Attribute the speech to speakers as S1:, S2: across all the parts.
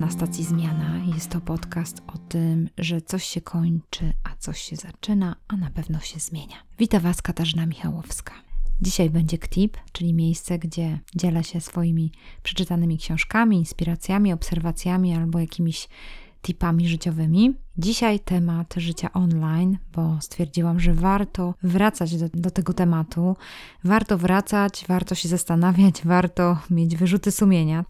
S1: Na stacji Zmiana. Jest to podcast o tym, że coś się kończy, a coś się zaczyna, a na pewno się zmienia. Witam Was Katarzyna Michałowska. Dzisiaj będzie KTIP, czyli miejsce, gdzie dzielę się swoimi przeczytanymi książkami, inspiracjami, obserwacjami albo jakimiś tipami życiowymi. Dzisiaj temat życia online, bo stwierdziłam, że warto wracać do, do, tego tematu. Warto wracać, warto się zastanawiać, warto mieć wyrzuty sumienia.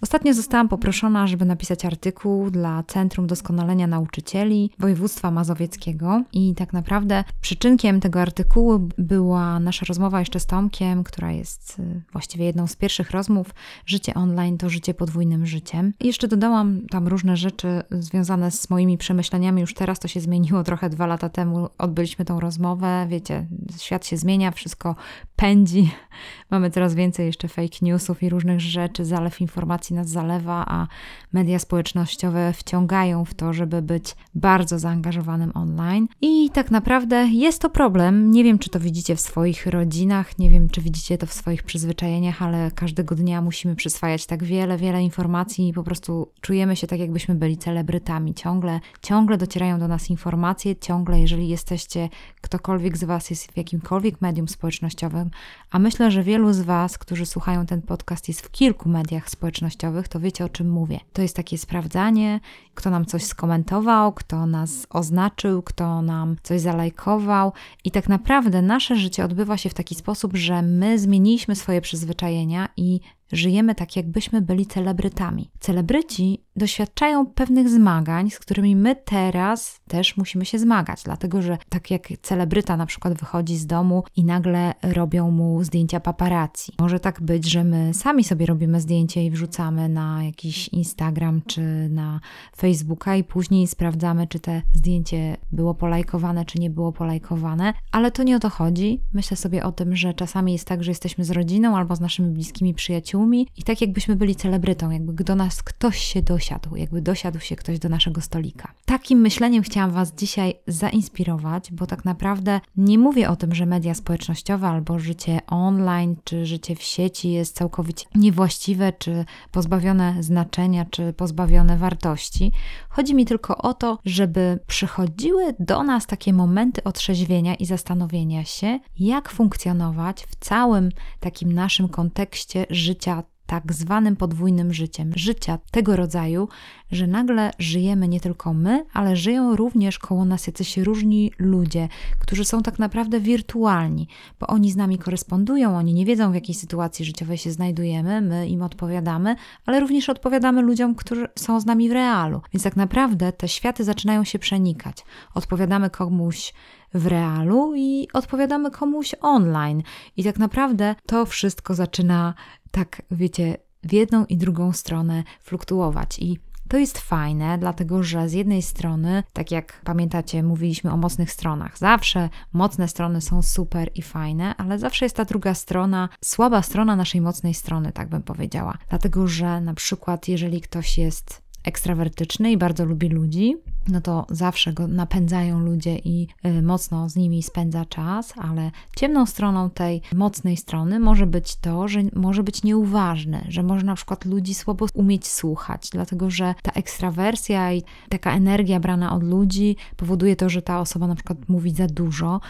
S1: Ostatnio zostałam poproszona, żeby napisać artykuł dla Centrum Doskonalenia Nauczycieli Województwa Mazowieckiego i tak naprawdę przyczynkiem tego artykułu była nasza rozmowa jeszcze z Tomkiem, która jest y, właściwie jedną z pierwszych rozmów. Życie online to życie podwójnym życiem. I jeszcze dodałam tam różne rzeczy związane z moimi przemyśleniami przemyśleniami już teraz to się zmieniło trochę dwa lata temu. Odbyliśmy tą rozmowę, wiecie, świat się zmienia, wszystko pędzi. Mamy coraz więcej jeszcze fake newsów i różnych rzeczy, zalew informacji nas zalewa, a media społecznościowe wciągają w to, żeby być bardzo zaangażowanym online. I tak naprawdę jest to problem. Nie wiem, czy to widzicie w swoich rodzinach, nie wiem, czy widzicie to w swoich przyzwyczajeniach, ale każdego dnia musimy przyswajać tak wiele, wiele informacji i po prostu czujemy się tak, jakbyśmy byli celebrytami. Ciągle, ciągle docierają do nas informacje, ciągle, jeżeli jesteście, ktokolwiek z Was jest w jakimkolwiek medium społecznościowym, a myślę, że wielu z Was, którzy słuchają ten podcast, jest w kilku mediach społecznościowych, to wiecie o czym mówię. To jest takie sprawdzanie, kto nam coś skomentował, kto nas oznaczył, kto nam coś zalajkował. I tak naprawdę nasze życie odbywa się w taki sposób, że my zmieniliśmy swoje przyzwyczajenia i żyjemy tak, jakbyśmy byli celebrytami. Celebryci doświadczają pewnych zmagań, z którymi my teraz też musimy się zmagać, dlatego że tak jak celebryta na przykład wychodzi z domu i nagle robią mu zdjęcia paparazzi. Może tak być, że my sami sobie robimy zdjęcie i wrzucamy na jakiś Instagram czy na Facebooka i później sprawdzamy, czy te zdjęcie było polajkowane, czy nie było polajkowane, ale to nie o to chodzi. Myślę sobie o tym, że czasami jest tak, że jesteśmy z rodziną albo z naszymi bliskimi przyjaciółmi i tak jakbyśmy byli celebrytą, jakby do nas ktoś się dosiadł, jakby dosiadł się ktoś do naszego stolika. Takim myśleniem chciałam Was dzisiaj zainspirować, bo tak naprawdę nie mówię o tym, że media społecznościowe albo życie online czy życie w sieci jest całkowicie niewłaściwe, czy pozbawione znaczenia, czy pozbawione wartości. Chodzi mi tylko o to, żeby przychodziły do nas takie momenty otrzeźwienia i zastanowienia się, jak funkcjonować w całym takim naszym kontekście życia tak zwanym podwójnym życiem, życia tego rodzaju, że nagle żyjemy nie tylko my, ale żyją również koło nas jacyś różni ludzie, którzy są tak naprawdę wirtualni, bo oni z nami korespondują, oni nie wiedzą w jakiej sytuacji życiowej się znajdujemy, my im odpowiadamy, ale również odpowiadamy ludziom, którzy są z nami w realu. Więc tak naprawdę te światy zaczynają się przenikać. Odpowiadamy komuś w realu i odpowiadamy komuś online. I tak naprawdę to wszystko zaczyna tak, wiecie, w jedną i drugą stronę fluktuować. I to jest fajne, dlatego że z jednej strony, tak jak pamiętacie, mówiliśmy o mocnych stronach. Zawsze mocne strony są super i fajne, ale zawsze jest ta druga strona, słaba strona naszej mocnej strony, tak bym powiedziała. Dlatego że na przykład, jeżeli ktoś jest ekstrawertyczny i bardzo lubi ludzi, no to zawsze go napędzają ludzie i y, mocno z nimi spędza czas, ale ciemną stroną tej mocnej strony może być to, że może być nieuważny, że może na przykład ludzi słabo umieć słuchać, dlatego że ta ekstrawersja i taka energia brana od ludzi powoduje to, że ta osoba na przykład mówi za dużo,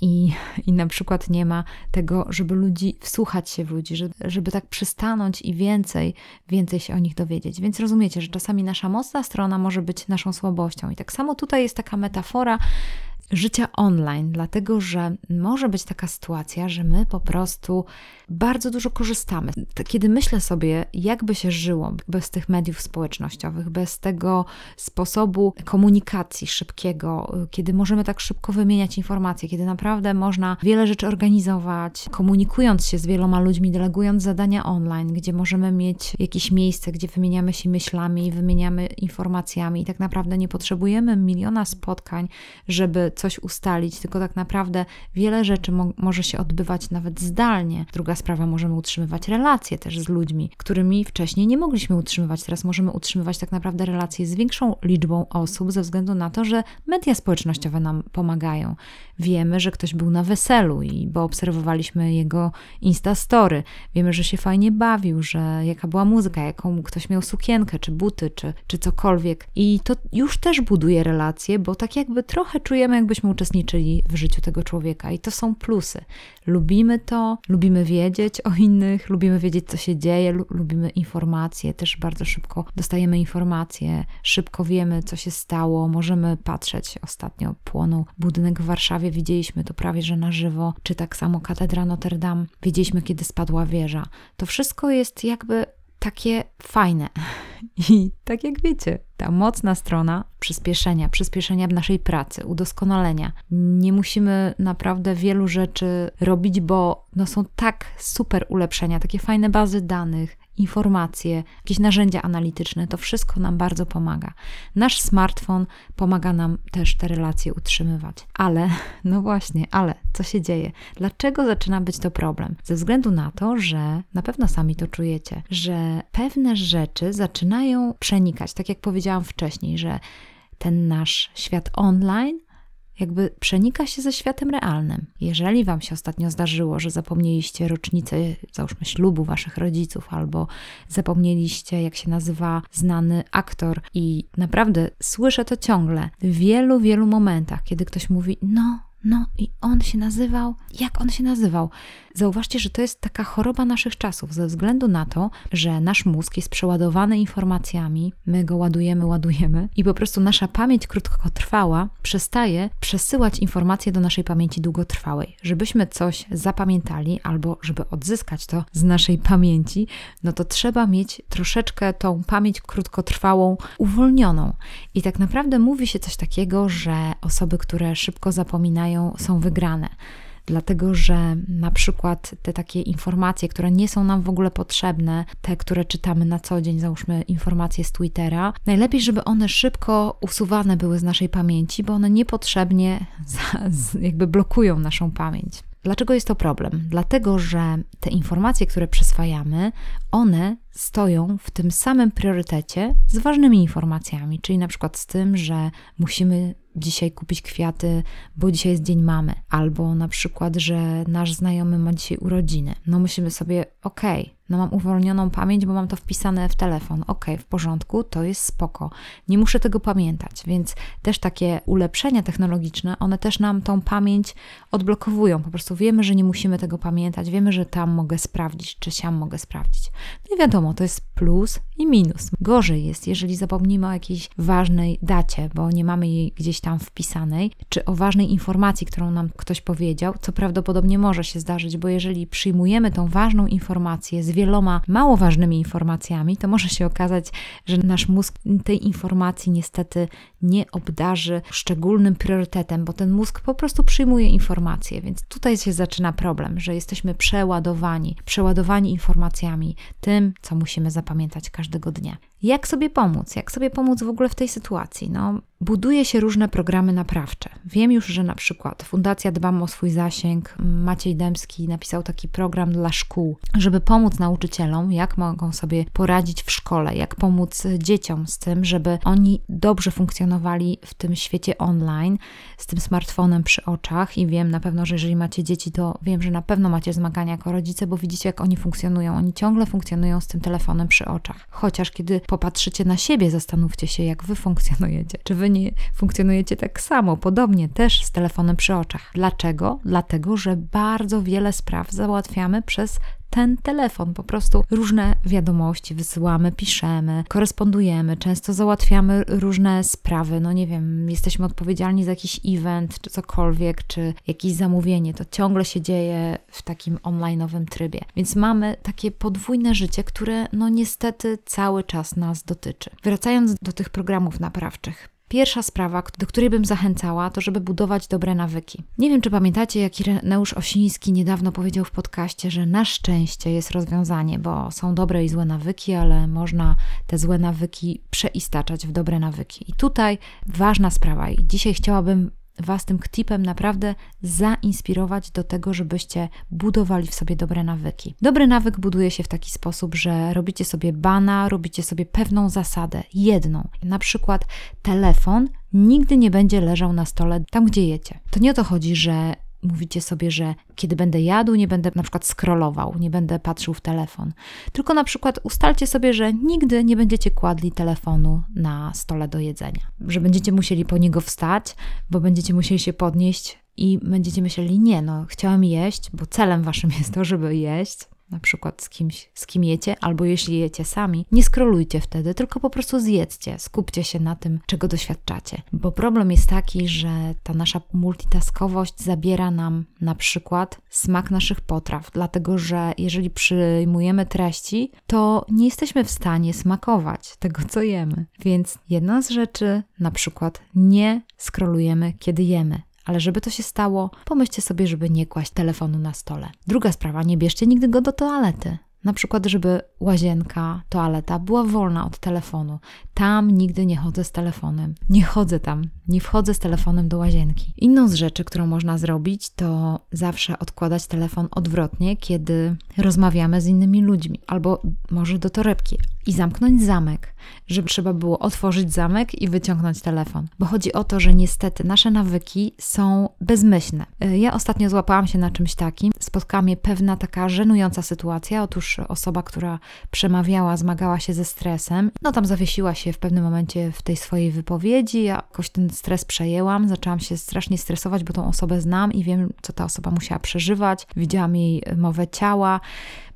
S1: i, I na przykład nie ma tego, żeby ludzi, wsłuchać się w ludzi, żeby, żeby tak przystanąć i więcej, więcej się o nich dowiedzieć. Więc rozumiecie, że czasami nasza mocna strona może być naszą słabością. I tak samo tutaj jest taka metafora życia online, dlatego że może być taka sytuacja, że my po prostu bardzo dużo korzystamy. Kiedy myślę sobie, jakby się żyło bez tych mediów społecznościowych, bez tego sposobu komunikacji szybkiego, kiedy możemy tak szybko wymieniać informacje, kiedy naprawdę można wiele rzeczy organizować, komunikując się z wieloma ludźmi, delegując zadania online, gdzie możemy mieć jakieś miejsce, gdzie wymieniamy się myślami, wymieniamy informacjami i tak naprawdę nie potrzebujemy miliona spotkań, żeby coś ustalić, tylko tak naprawdę wiele rzeczy mo może się odbywać nawet zdalnie. Druga sprawa, możemy utrzymywać relacje też z ludźmi, którymi wcześniej nie mogliśmy utrzymywać. Teraz możemy utrzymywać tak naprawdę relacje z większą liczbą osób ze względu na to, że media społecznościowe nam pomagają. Wiemy, że ktoś był na weselu i bo obserwowaliśmy jego instastory. Wiemy, że się fajnie bawił, że jaka była muzyka, jaką ktoś miał sukienkę, czy buty, czy, czy cokolwiek. I to już też buduje relacje, bo tak jakby trochę czujemy, jakbyśmy uczestniczyli w życiu tego człowieka. I to są plusy. Lubimy to, lubimy wiedzieć o innych, lubimy wiedzieć, co się dzieje, lubimy informacje, też bardzo szybko dostajemy informacje, szybko wiemy, co się stało, możemy patrzeć. Ostatnio płonął budynek w Warszawie, widzieliśmy to prawie że na żywo, czy tak samo katedra Notre Dame, wiedzieliśmy, kiedy spadła wieża. To wszystko jest jakby takie fajne. I tak jak wiecie, ta mocna strona przyspieszenia, przyspieszenia naszej pracy, udoskonalenia. Nie musimy naprawdę wielu rzeczy robić, bo no są tak super ulepszenia, takie fajne bazy danych, informacje, jakieś narzędzia analityczne, to wszystko nam bardzo pomaga. Nasz smartfon pomaga nam też te relacje utrzymywać. Ale, no właśnie, ale co się dzieje? Dlaczego zaczyna być to problem? Ze względu na to, że na pewno sami to czujecie, że pewne rzeczy zaczynają przenikać, tak jak powiedziałam wcześniej, że ten nasz świat online jakby przenika się ze światem realnym. Jeżeli Wam się ostatnio zdarzyło, że zapomnieliście rocznicę, załóżmy ślubu Waszych rodziców, albo zapomnieliście, jak się nazywa znany aktor, i naprawdę słyszę to ciągle w wielu, wielu momentach, kiedy ktoś mówi: No, no i on się nazywał. Jak on się nazywał? Zauważcie, że to jest taka choroba naszych czasów, ze względu na to, że nasz mózg jest przeładowany informacjami, my go ładujemy, ładujemy i po prostu nasza pamięć krótkotrwała przestaje przesyłać informacje do naszej pamięci długotrwałej. Żebyśmy coś zapamiętali albo żeby odzyskać to z naszej pamięci, no to trzeba mieć troszeczkę tą pamięć krótkotrwałą uwolnioną. I tak naprawdę mówi się coś takiego, że osoby, które szybko zapominają, są wygrane dlatego że na przykład te takie informacje, które nie są nam w ogóle potrzebne, te, które czytamy na co dzień, załóżmy informacje z Twittera, najlepiej, żeby one szybko usuwane były z naszej pamięci, bo one niepotrzebnie jakby blokują naszą pamięć. Dlaczego jest to problem? Dlatego, że te informacje, które przyswajamy, one stoją w tym samym priorytecie z ważnymi informacjami, czyli na przykład z tym, że musimy dzisiaj kupić kwiaty, bo dzisiaj jest dzień mamy, albo na przykład, że nasz znajomy ma dzisiaj urodziny. No myślimy sobie, okej, okay, no mam uwolnioną pamięć, bo mam to wpisane w telefon. Ok, w porządku, to jest spoko. Nie muszę tego pamiętać, więc też takie ulepszenia technologiczne, one też nam tą pamięć odblokowują. Po prostu wiemy, że nie musimy tego pamiętać, wiemy, że tam mogę sprawdzić, czy siam mogę sprawdzić. No i wiadomo, to jest plus i minus. Gorzej jest, jeżeli zapomnimy o jakiejś ważnej dacie, bo nie mamy jej gdzieś tam wpisanej, czy o ważnej informacji, którą nam ktoś powiedział, co prawdopodobnie może się zdarzyć, bo jeżeli przyjmujemy tą ważną informację z wieloma mało ważnymi informacjami, to może się okazać, że nasz mózg tej informacji niestety nie obdarzy szczególnym priorytetem, bo ten mózg po prostu przyjmuje informacje, więc tutaj się zaczyna problem, że jesteśmy przeładowani, przeładowani informacjami, tym, co musimy zapamiętać każdego dnia. Jak sobie pomóc? Jak sobie pomóc w ogóle w tej sytuacji? No, buduje się różne programy naprawcze. Wiem już, że na przykład Fundacja Dbam o swój zasięg, Maciej Dębski napisał taki program dla szkół, żeby pomóc nauczycielom, jak mogą sobie poradzić w szkole, jak pomóc dzieciom z tym, żeby oni dobrze funkcjonowali w tym świecie online, z tym smartfonem przy oczach. I wiem na pewno, że jeżeli macie dzieci, to wiem, że na pewno macie zmagania jako rodzice, bo widzicie, jak oni funkcjonują. Oni ciągle funkcjonują z tym telefonem przy oczach. Chociaż kiedy popatrzycie na siebie, zastanówcie się, jak wy funkcjonujecie. Czy wy nie funkcjonujecie tak samo, podobnie, też z telefonem przy oczach? Dlaczego? Dlatego, że bardzo wiele spraw załatwiamy przez ten telefon. Po prostu różne wiadomości wysyłamy, piszemy, korespondujemy, często załatwiamy różne sprawy. No nie wiem, jesteśmy odpowiedzialni za jakiś event, czy cokolwiek, czy jakieś zamówienie. To ciągle się dzieje w takim online'owym trybie. Więc mamy takie podwójne życie, które no niestety cały czas nas dotyczy. Wracając do tych programów naprawczych. Pierwsza sprawa, do której bym zachęcała, to żeby budować dobre nawyki. Nie wiem, czy pamiętacie, jak Ireneusz Osiński niedawno powiedział w podcaście, że na szczęście jest rozwiązanie, bo są dobre i złe nawyki, ale można te złe nawyki przeistaczać w dobre nawyki. I tutaj ważna sprawa, i dzisiaj chciałabym Was tym tipem naprawdę zainspirować do tego, żebyście budowali w sobie dobre nawyki. Dobry nawyk buduje się w taki sposób, że robicie sobie bana, robicie sobie pewną zasadę, jedną. Na przykład telefon nigdy nie będzie leżał na stole tam, gdzie jecie. To nie o to chodzi, że mówicie sobie, że kiedy będę jadł, nie będę na przykład scrollował, nie będę patrzył w telefon. Tylko na przykład ustalcie sobie, że nigdy nie będziecie kładli telefonu na stole do jedzenia. Że będziecie musieli po niego wstać, bo będziecie musieli się podnieść i będziecie myśleli, nie, no chciałem jeść, bo celem waszym jest to, żeby jeść, na przykład z kimś, z kim jecie, albo jeśli jecie sami, nie skrolujcie wtedy, tylko po prostu zjedzcie, skupcie się na tym, czego doświadczacie. Bo problem jest taki, że ta nasza multitaskowość zabiera nam na przykład smak naszych potraw, dlatego że jeżeli przyjmujemy treści, to nie jesteśmy w stanie smakować tego, co jemy. Więc jedna z rzeczy, na przykład nie skrolujemy, kiedy jemy ale żeby to się stało, pomyślcie sobie, żeby nie kłaść telefonu na stole. Druga sprawa, nie bierzcie nigdy go do toalety. Na przykład, żeby łazienka, toaleta była wolna od telefonu. Tam nigdy nie chodzę z telefonem. Nie chodzę tam, nie wchodzę z telefonem do łazienki. Inną z rzeczy, którą można zrobić, to zawsze odkładać telefon odwrotnie, kiedy rozmawiamy z innymi ludźmi, albo może do torebki i zamknąć zamek, żeby trzeba było otworzyć zamek i wyciągnąć telefon. Bo chodzi o to, że niestety nasze nawyki są bezmyślne. E, ja ostatnio złapałam się na czymś takim. Spotkała mnie pewna taka żenująca sytuacja. Otóż osoba, która przemawiała, zmagała się ze stresem. No tam zawiesiła się w pewnym momencie w tej swojej wypowiedzi. Ja jakoś ten stres przejęłam. Zaczęłam się strasznie stresować, bo tą osobę znam i wiem, co ta osoba musiała przeżywać. Widziałam jej mowę ciała.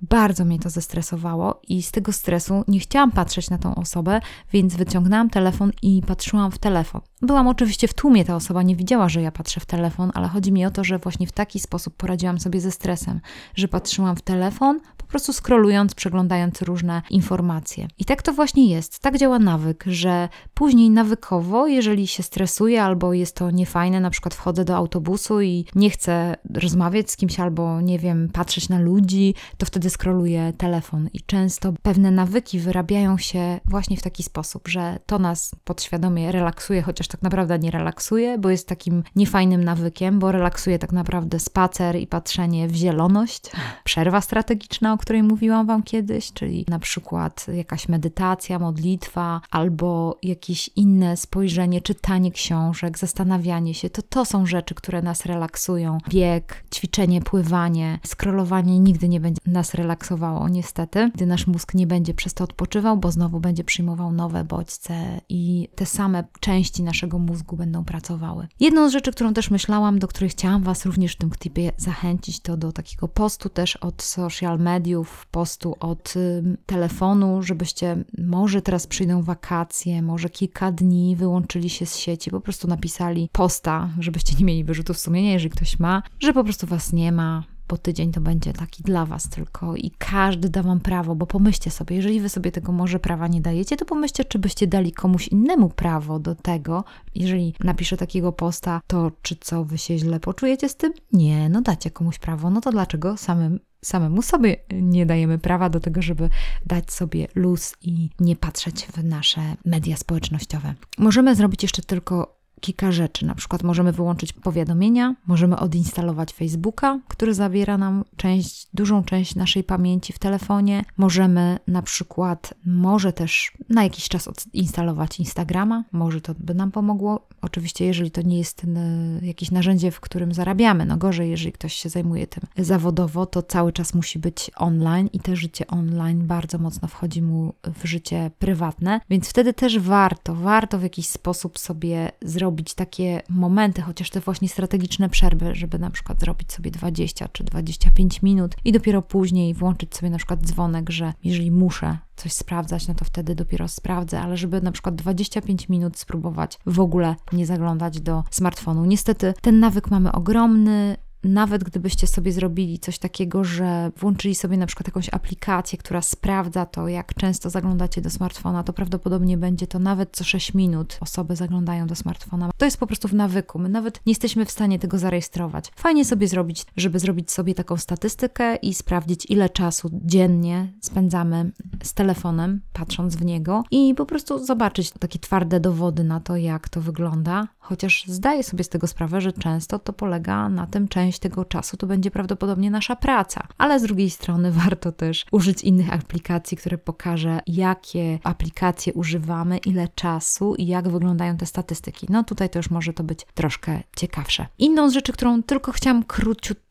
S1: Bardzo mnie to zestresowało i z tego stresu nie chciałam patrzeć na tą osobę, więc wyciągnęłam telefon i patrzyłam w telefon. Byłam oczywiście w tłumie, ta osoba nie widziała, że ja patrzę w telefon, ale chodzi mi o to, że właśnie w taki sposób poradziłam sobie ze stresem, że patrzyłam w telefon, po prostu scrollując, przeglądając różne informacje. I tak to właśnie jest. Tak działa nawyk, że później nawykowo, jeżeli się stresuję albo jest to niefajne, na przykład wchodzę do autobusu i nie chcę rozmawiać z kimś albo nie wiem, patrzeć na ludzi, to wtedy scrolluję telefon i często pewne nawyki wyrabiają się właśnie w taki sposób, że to nas podświadomie relaksuje, chociaż tak naprawdę nie relaksuje, bo jest takim niefajnym nawykiem, bo relaksuje tak naprawdę spacer i patrzenie w zieloność, przerwa strategiczna, o której mówiłam Wam kiedyś, czyli na przykład jakaś medytacja, modlitwa albo jakieś inne spojrzenie, czytanie książek, zastanawianie się. To to są rzeczy, które nas relaksują. Bieg, ćwiczenie, pływanie, scrollowanie nigdy nie będzie nas relaksowało, niestety, gdy nasz mózg nie będzie przez to odpoczywał, bo znowu będzie przyjmował nowe bodźce i te same części naszego mózgu będą pracowały. Jedną z rzeczy, którą też myślałam, do której chciałam Was również w tym klipie zachęcić, to do takiego postu też od social mediów, postu od y, telefonu, żebyście może teraz przyjdą wakacje, może kilka dni wyłączyli się z sieci, po prostu napisali posta, żebyście nie mieli wyrzutów sumienia, jeżeli ktoś ma, że po prostu Was nie ma, bo tydzień to będzie taki dla Was tylko i każdy da Wam prawo, bo pomyślcie sobie, jeżeli Wy sobie tego może prawa nie dajecie, to pomyślcie, czy byście dali komuś innemu prawo do tego. Jeżeli napiszę takiego posta, to czy co, Wy się źle poczujecie z tym? Nie, no dacie komuś prawo, no to dlaczego samym samemu sobie nie dajemy prawa do tego, żeby dać sobie luz i nie patrzeć w nasze media społecznościowe. Możemy zrobić jeszcze tylko kilka rzeczy. Na przykład możemy wyłączyć powiadomienia, możemy odinstalować Facebooka, który zabiera nam część, dużą część naszej pamięci w telefonie. Możemy na przykład, może też na jakiś czas odinstalować Instagrama, może to by nam pomogło. Oczywiście, jeżeli to nie jest jakieś narzędzie, w którym zarabiamy, no gorzej, jeżeli ktoś się zajmuje tym zawodowo, to cały czas musi być online i to życie online bardzo mocno wchodzi mu w życie prywatne, więc wtedy też warto, warto w jakiś sposób sobie zrobić robić takie momenty, chociaż te właśnie strategiczne przerwy, żeby na przykład zrobić sobie 20 czy 25 minut i dopiero później włączyć sobie na przykład dzwonek, że jeżeli muszę coś sprawdzać, no to wtedy dopiero sprawdzę, ale żeby na przykład 25 minut spróbować w ogóle nie zaglądać do smartfonu. Niestety ten nawyk mamy ogromny, nawet gdybyście sobie zrobili coś takiego, że włączyli sobie na przykład jakąś aplikację, która sprawdza to, jak często zaglądacie do smartfona, to prawdopodobnie będzie to nawet co 6 minut osoby zaglądają do smartfona. To jest po prostu w nawyku. My nawet nie jesteśmy w stanie tego zarejestrować. Fajnie sobie zrobić, żeby zrobić sobie taką statystykę i sprawdzić, ile czasu dziennie spędzamy z telefonem, patrząc w niego i po prostu zobaczyć takie twarde dowody na to, jak to wygląda. Chociaż zdaję sobie z tego sprawę, że często to polega na tym, część tego czasu to będzie prawdopodobnie nasza praca. Ale z drugiej strony warto też użyć innych aplikacji, które pokaże, jakie aplikacje używamy, ile czasu i jak wyglądają te statystyki. No tutaj to już może to być troszkę ciekawsze. Inną z rzeczy, którą tylko chciałam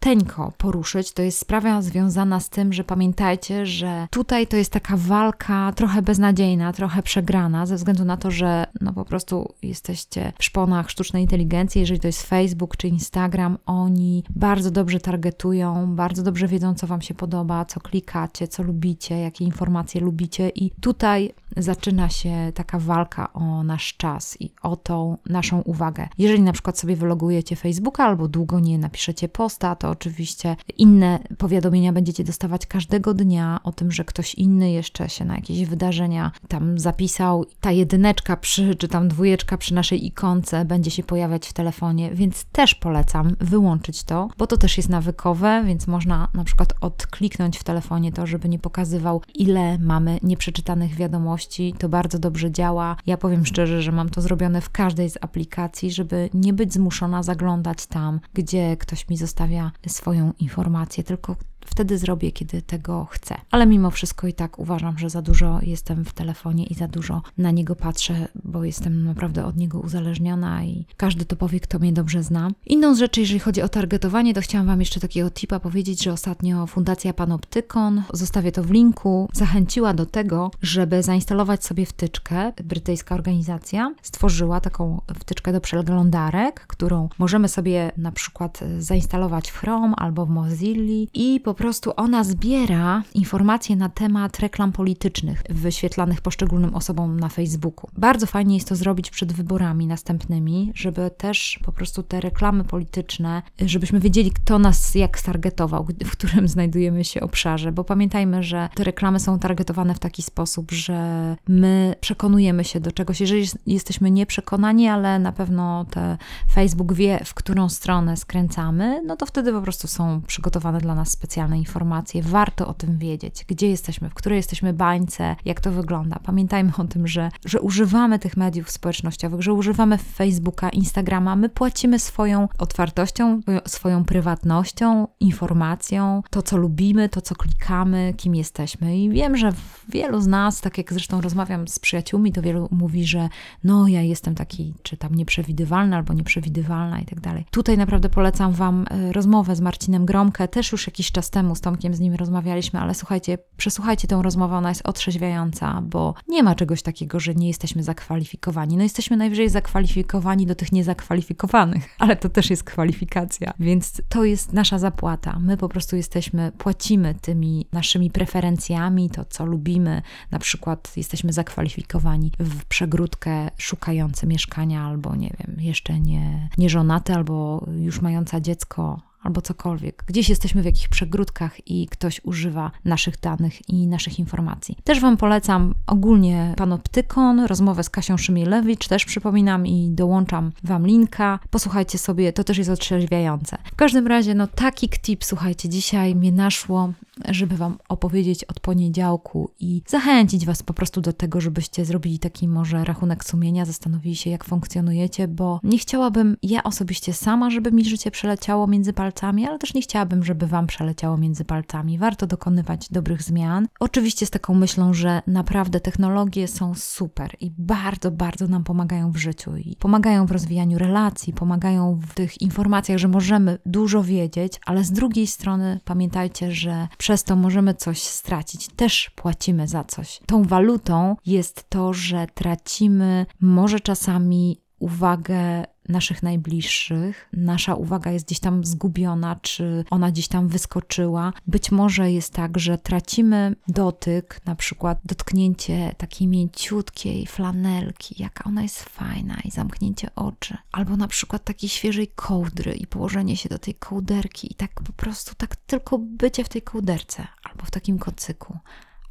S1: króciuteńko poruszyć, to jest sprawa związana z tym, że pamiętajcie, że tutaj to jest taka walka trochę beznadziejna, trochę przegrana, ze względu na to, że no po prostu jesteście w szponach sztucznej inteligencji, jeżeli to jest Facebook czy Instagram, oni bardzo dobrze targetują, bardzo dobrze wiedzą, co Wam się podoba, co klikacie, co lubicie, jakie informacje lubicie, i tutaj zaczyna się taka walka o nasz czas i o tą naszą uwagę. Jeżeli na przykład sobie wylogujecie Facebooka albo długo nie napiszecie posta, to oczywiście inne powiadomienia będziecie dostawać każdego dnia o tym, że ktoś inny jeszcze się na jakieś wydarzenia tam zapisał. Ta jedyneczka przy, czy tam dwójeczka przy naszej ikonce będzie się pojawiać w telefonie, więc też polecam wyłączyć to, bo to też jest nawykowe, więc można na przykład odkliknąć w telefonie to, żeby nie pokazywał, ile mamy nieprzeczytanych wiadomości. To bardzo dobrze działa. Ja powiem szczerze, że mam to zrobione w każdej z aplikacji, żeby nie być zmuszona zaglądać tam, gdzie ktoś mi zostawia swoją informację, tylko wtedy zrobię, kiedy tego chcę. Ale mimo wszystko i tak uważam, że za dużo jestem w telefonie i za dużo na niego patrzę, bo jestem naprawdę od niego uzależniona i każdy to powie, kto mnie dobrze zna. Inną z rzeczy, jeżeli chodzi o targetowanie, to chciałam Wam jeszcze takiego tipa powiedzieć, że ostatnio Fundacja Panoptykon, zostawię to w linku, zachęciła do tego, żeby zainstalować sobie wtyczkę. Brytyjska organizacja stworzyła taką wtyczkę do przeglądarek, którą możemy sobie na przykład zainstalować w Chrome albo w Mozilla i po prostu ona zbiera informacje na temat reklam politycznych wyświetlanych poszczególnym osobom na Facebooku. Bardzo fajnie jest to zrobić przed wyborami następnymi, żeby też po prostu te reklamy polityczne, żebyśmy wiedzieli, kto nas jak stargetował, w którym znajdujemy się obszarze, bo pamiętajmy, że te reklamy są targetowane w taki sposób, że my przekonujemy się do czegoś. Jeżeli jesteśmy nieprzekonani, ale na pewno te Facebook wie, w którą stronę skręcamy, no to wtedy po prostu są przygotowane dla nas specjalne specjalne informacje. Warto o tym wiedzieć, gdzie jesteśmy, w której jesteśmy bańce, jak to wygląda. Pamiętajmy o tym, że, że używamy tych mediów społecznościowych, że używamy Facebooka, Instagrama. My płacimy swoją otwartością, swoją prywatnością, informacją, to co lubimy, to co klikamy, kim jesteśmy. I wiem, że wielu z nas, tak jak zresztą rozmawiam z przyjaciółmi, to wielu mówi, że no ja jestem taki, czy tam nieprzewidywalny albo nieprzewidywalna i tak dalej. Tutaj naprawdę polecam Wam e, rozmowę z Marcinem Gromkę, też już jakiś czas temu z Tomkiem z nim rozmawialiśmy, ale słuchajcie, przesłuchajcie tę rozmowę, ona jest otrzeźwiająca, bo nie ma czegoś takiego, że nie jesteśmy zakwalifikowani. No jesteśmy najwyżej zakwalifikowani do tych niezakwalifikowanych, ale to też jest kwalifikacja, więc to jest nasza zapłata. My po prostu jesteśmy, płacimy tymi naszymi preferencjami, to co lubimy, na przykład jesteśmy zakwalifikowani w przegródkę szukający mieszkania albo nie wiem, jeszcze nie, nie żonaty albo już mająca dziecko, albo cokolwiek. Gdzieś jesteśmy w jakichś przegródkach i ktoś używa naszych danych i naszych informacji. Też Wam polecam ogólnie Panoptykon, rozmowę z Kasią Szymielewicz, też przypominam i dołączam Wam linka. Posłuchajcie sobie, to też jest otrzeźwiające. W każdym razie, no taki tip, słuchajcie, dzisiaj mnie naszło, żeby Wam opowiedzieć od poniedziałku i zachęcić Was po prostu do tego, żebyście zrobili taki może rachunek sumienia, zastanowili się, jak funkcjonujecie, bo nie chciałabym ja osobiście sama, żeby mi życie przeleciało między palcami, palcami, ale też nie chciałabym, żeby Wam przeleciało między palcami. Warto dokonywać dobrych zmian. Oczywiście z taką myślą, że naprawdę technologie są super i bardzo, bardzo nam pomagają w życiu i pomagają w rozwijaniu relacji, pomagają w tych informacjach, że możemy dużo wiedzieć, ale z drugiej strony pamiętajcie, że przez to możemy coś stracić. Też płacimy za coś. Tą walutą jest to, że tracimy może czasami uwagę naszych najbliższych, nasza uwaga jest gdzieś tam zgubiona, czy ona gdzieś tam wyskoczyła. Być może jest tak, że tracimy dotyk, na przykład dotknięcie takiej mięciutkiej flanelki, jaka ona jest fajna, i zamknięcie oczy, albo na przykład takiej świeżej kołdry i położenie się do tej kołderki, i tak po prostu, tak tylko bycie w tej kołderce, albo w takim kocyku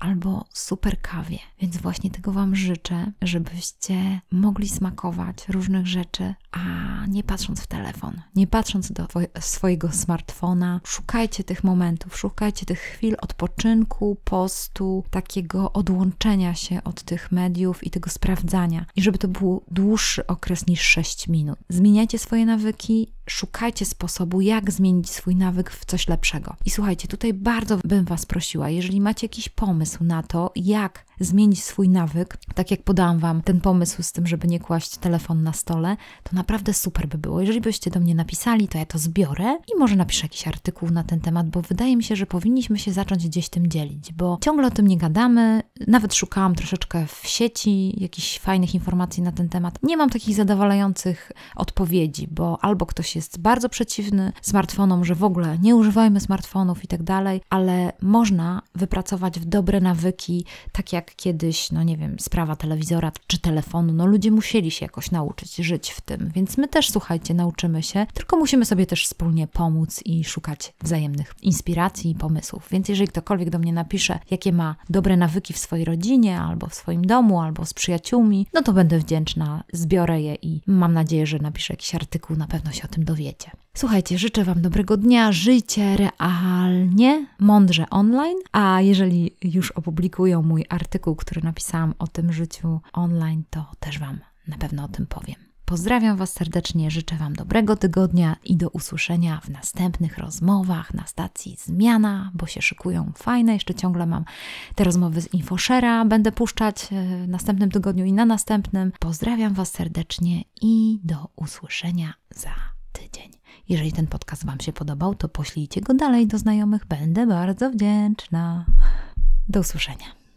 S1: albo super kawie. Więc właśnie tego Wam życzę, żebyście mogli smakować różnych rzeczy, a nie patrząc w telefon, nie patrząc do swojego smartfona. Szukajcie tych momentów, szukajcie tych chwil odpoczynku, postu, takiego odłączenia się od tych mediów i tego sprawdzania. I żeby to był dłuższy okres niż 6 minut. Zmieniajcie swoje nawyki, szukajcie sposobu, jak zmienić swój nawyk w coś lepszego. I słuchajcie, tutaj bardzo bym Was prosiła, jeżeli macie jakiś pomysł na to, jak zmienić swój nawyk, tak jak podałam Wam ten pomysł z tym, żeby nie kłaść telefon na stole, to naprawdę super by było. Jeżeli byście do mnie napisali, to ja to zbiorę i może napiszę jakiś artykuł na ten temat, bo wydaje mi się, że powinniśmy się zacząć gdzieś tym dzielić, bo ciągle o tym nie gadamy. Nawet szukałam troszeczkę w sieci jakichś fajnych informacji na ten temat. Nie mam takich zadowalających odpowiedzi, bo albo ktoś jest bardzo przeciwny smartfonom, że w ogóle nie używajmy smartfonów i tak dalej, ale można wypracować w dobre nawyki, tak jak kiedyś, no nie wiem, sprawa telewizora czy telefonu, no ludzie musieli się jakoś nauczyć żyć w tym, więc my też, słuchajcie, nauczymy się, tylko musimy sobie też wspólnie pomóc i szukać wzajemnych inspiracji i pomysłów. Więc jeżeli ktokolwiek do mnie napisze, jakie ma dobre nawyki w swojej rodzinie, albo w swoim domu, albo z przyjaciółmi, no to będę wdzięczna, zbiorę je i mam nadzieję, że napiszę jakiś artykuł, na pewno się o tym dowiecie. Słuchajcie, życzę Wam dobrego dnia, żyjcie realnie, mądrze online, a jeżeli już opublikują mój artykuł, który napisałam o tym życiu online, to też Wam na pewno o tym powiem. Pozdrawiam Was serdecznie, życzę Wam dobrego tygodnia i do usłyszenia w następnych rozmowach na stacji Zmiana, bo się szykują fajne. Jeszcze ciągle mam te rozmowy z Infoshera, będę puszczać e, w następnym tygodniu i na następnym. Pozdrawiam Was serdecznie i do usłyszenia za tydzień. Jeżeli ten podcast Wam się podobał, to poślijcie go dalej do znajomych. Będę bardzo wdzięczna. Do usłyszenia.